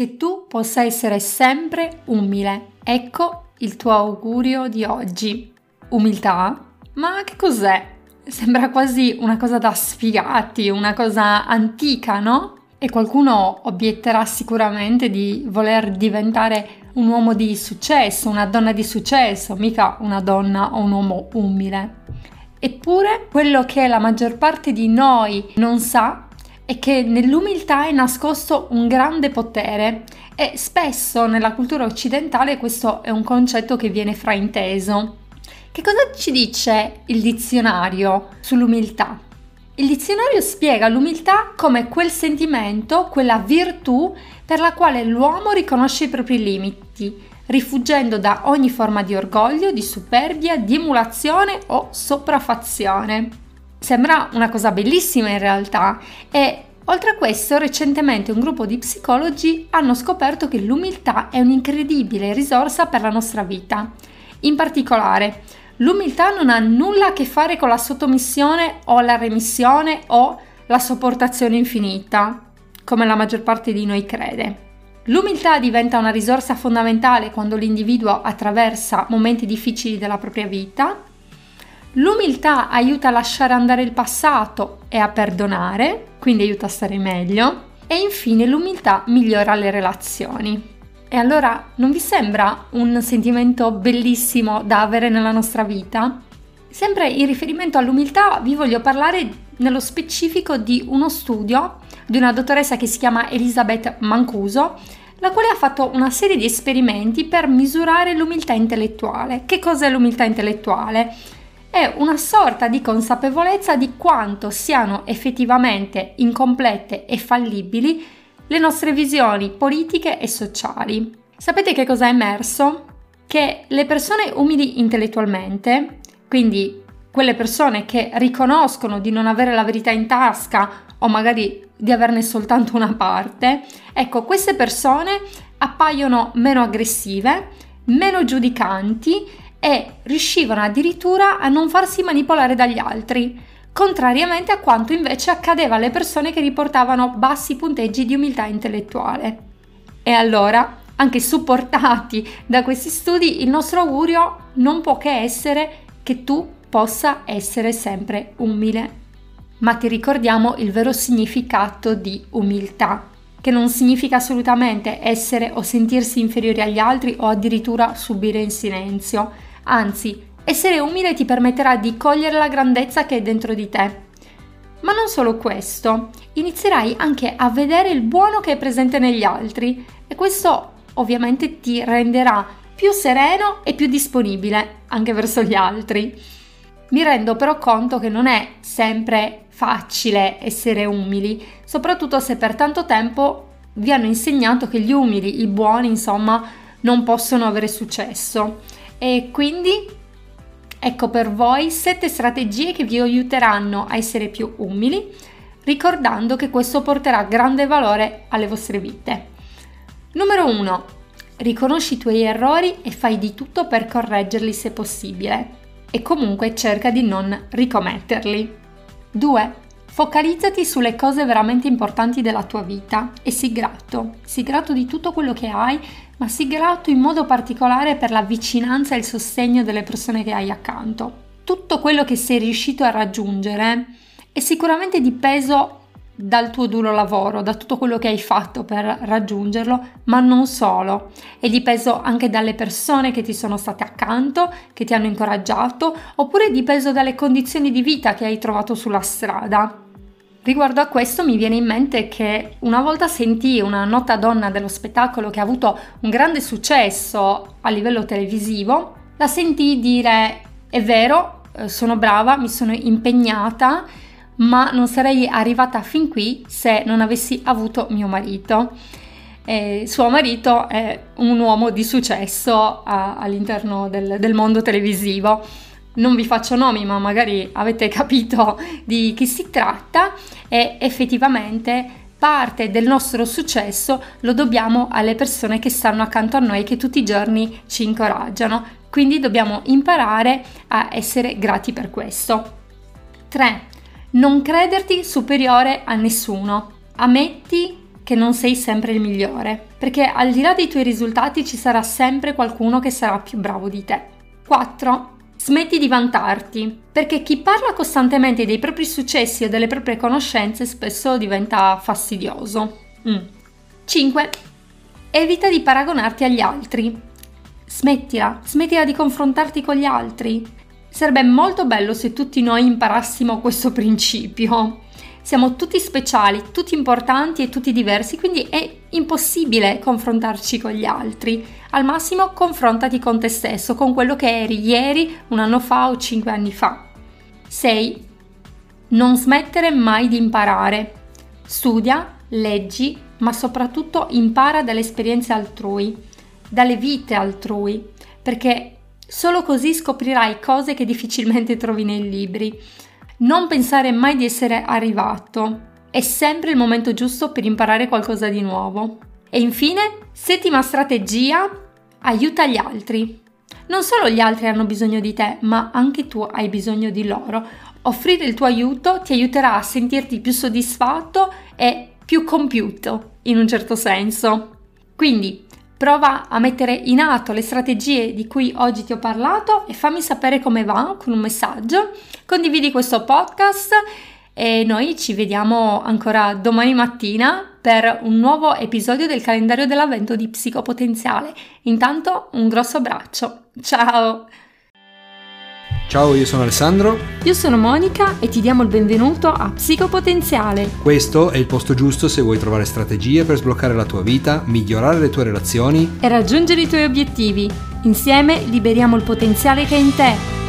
che tu possa essere sempre umile. Ecco il tuo augurio di oggi. Umiltà? Ma che cos'è? Sembra quasi una cosa da sfigati, una cosa antica, no? E qualcuno obietterà sicuramente di voler diventare un uomo di successo, una donna di successo, mica una donna o un uomo umile. Eppure quello che la maggior parte di noi non sa è che nell'umiltà è nascosto un grande potere e spesso nella cultura occidentale questo è un concetto che viene frainteso. Che cosa ci dice il dizionario sull'umiltà? Il dizionario spiega l'umiltà come quel sentimento, quella virtù per la quale l'uomo riconosce i propri limiti, rifuggendo da ogni forma di orgoglio, di superbia, di emulazione o sopraffazione. Sembra una cosa bellissima in realtà e oltre a questo recentemente un gruppo di psicologi hanno scoperto che l'umiltà è un'incredibile risorsa per la nostra vita. In particolare, l'umiltà non ha nulla a che fare con la sottomissione o la remissione o la sopportazione infinita, come la maggior parte di noi crede. L'umiltà diventa una risorsa fondamentale quando l'individuo attraversa momenti difficili della propria vita. L'umiltà aiuta a lasciare andare il passato e a perdonare, quindi aiuta a stare meglio. E infine l'umiltà migliora le relazioni. E allora non vi sembra un sentimento bellissimo da avere nella nostra vita? Sempre in riferimento all'umiltà vi voglio parlare nello specifico di uno studio di una dottoressa che si chiama Elisabeth Mancuso, la quale ha fatto una serie di esperimenti per misurare l'umiltà intellettuale. Che cos'è l'umiltà intellettuale? È una sorta di consapevolezza di quanto siano effettivamente incomplete e fallibili le nostre visioni politiche e sociali. Sapete che cosa è emerso? Che le persone umili intellettualmente, quindi quelle persone che riconoscono di non avere la verità in tasca o magari di averne soltanto una parte, ecco, queste persone appaiono meno aggressive, meno giudicanti e riuscivano addirittura a non farsi manipolare dagli altri contrariamente a quanto invece accadeva alle persone che riportavano bassi punteggi di umiltà intellettuale. E allora, anche supportati da questi studi, il nostro augurio non può che essere che tu possa essere sempre umile. Ma ti ricordiamo il vero significato di umiltà, che non significa assolutamente essere o sentirsi inferiori agli altri o addirittura subire in silenzio, anzi essere umile ti permetterà di cogliere la grandezza che è dentro di te. Ma non solo questo, inizierai anche a vedere il buono che è presente negli altri e questo ovviamente ti renderà più sereno e più disponibile anche verso gli altri. Mi rendo però conto che non è sempre facile essere umili, soprattutto se per tanto tempo vi hanno insegnato che gli umili, i buoni, insomma, non possono avere successo. E quindi Ecco per voi 7 strategie che vi aiuteranno a essere più umili, ricordando che questo porterà grande valore alle vostre vite. Numero 1. Riconosci i tuoi errori e fai di tutto per correggerli se possibile e comunque cerca di non ricommetterli. 2. Focalizzati sulle cose veramente importanti della tua vita e sii grato. Sii grato di tutto quello che hai ma sii grato in modo particolare per la vicinanza e il sostegno delle persone che hai accanto. Tutto quello che sei riuscito a raggiungere è sicuramente di peso dal tuo duro lavoro, da tutto quello che hai fatto per raggiungerlo, ma non solo. È di peso anche dalle persone che ti sono state accanto, che ti hanno incoraggiato, oppure di peso dalle condizioni di vita che hai trovato sulla strada. Riguardo a questo mi viene in mente che una volta sentii una nota donna dello spettacolo che ha avuto un grande successo a livello televisivo, la sentii dire è vero, eh, sono brava, mi sono impegnata, ma non sarei arrivata fin qui se non avessi avuto mio marito. E suo marito è un uomo di successo a, all'interno del, del mondo televisivo non vi faccio nomi, ma magari avete capito di chi si tratta e effettivamente parte del nostro successo lo dobbiamo alle persone che stanno accanto a noi che tutti i giorni ci incoraggiano. Quindi dobbiamo imparare a essere grati per questo. 3. Non crederti superiore a nessuno. Ammetti che non sei sempre il migliore, perché al di là dei tuoi risultati ci sarà sempre qualcuno che sarà più bravo di te. 4. Smetti di vantarti, perché chi parla costantemente dei propri successi o delle proprie conoscenze spesso diventa fastidioso. Mm. 5. Evita di paragonarti agli altri. Smettila, smettila di confrontarti con gli altri. Sarebbe molto bello se tutti noi imparassimo questo principio. Siamo tutti speciali, tutti importanti e tutti diversi, quindi è impossibile confrontarci con gli altri. Al massimo confrontati con te stesso, con quello che eri ieri, un anno fa o cinque anni fa. 6. Non smettere mai di imparare. Studia, leggi, ma soprattutto impara dalle esperienze altrui, dalle vite altrui, perché solo così scoprirai cose che difficilmente trovi nei libri. Non pensare mai di essere arrivato. È sempre il momento giusto per imparare qualcosa di nuovo. E infine, settima strategia, aiuta gli altri. Non solo gli altri hanno bisogno di te, ma anche tu hai bisogno di loro. Offrire il tuo aiuto ti aiuterà a sentirti più soddisfatto e più compiuto, in un certo senso. Quindi, Prova a mettere in atto le strategie di cui oggi ti ho parlato e fammi sapere come va con un messaggio. Condividi questo podcast e noi ci vediamo ancora domani mattina per un nuovo episodio del calendario dell'avvento di Psicopotenziale. Intanto un grosso abbraccio. Ciao! Ciao, io sono Alessandro. Io sono Monica e ti diamo il benvenuto a Psicopotenziale. Questo è il posto giusto se vuoi trovare strategie per sbloccare la tua vita, migliorare le tue relazioni e raggiungere i tuoi obiettivi. Insieme liberiamo il potenziale che è in te.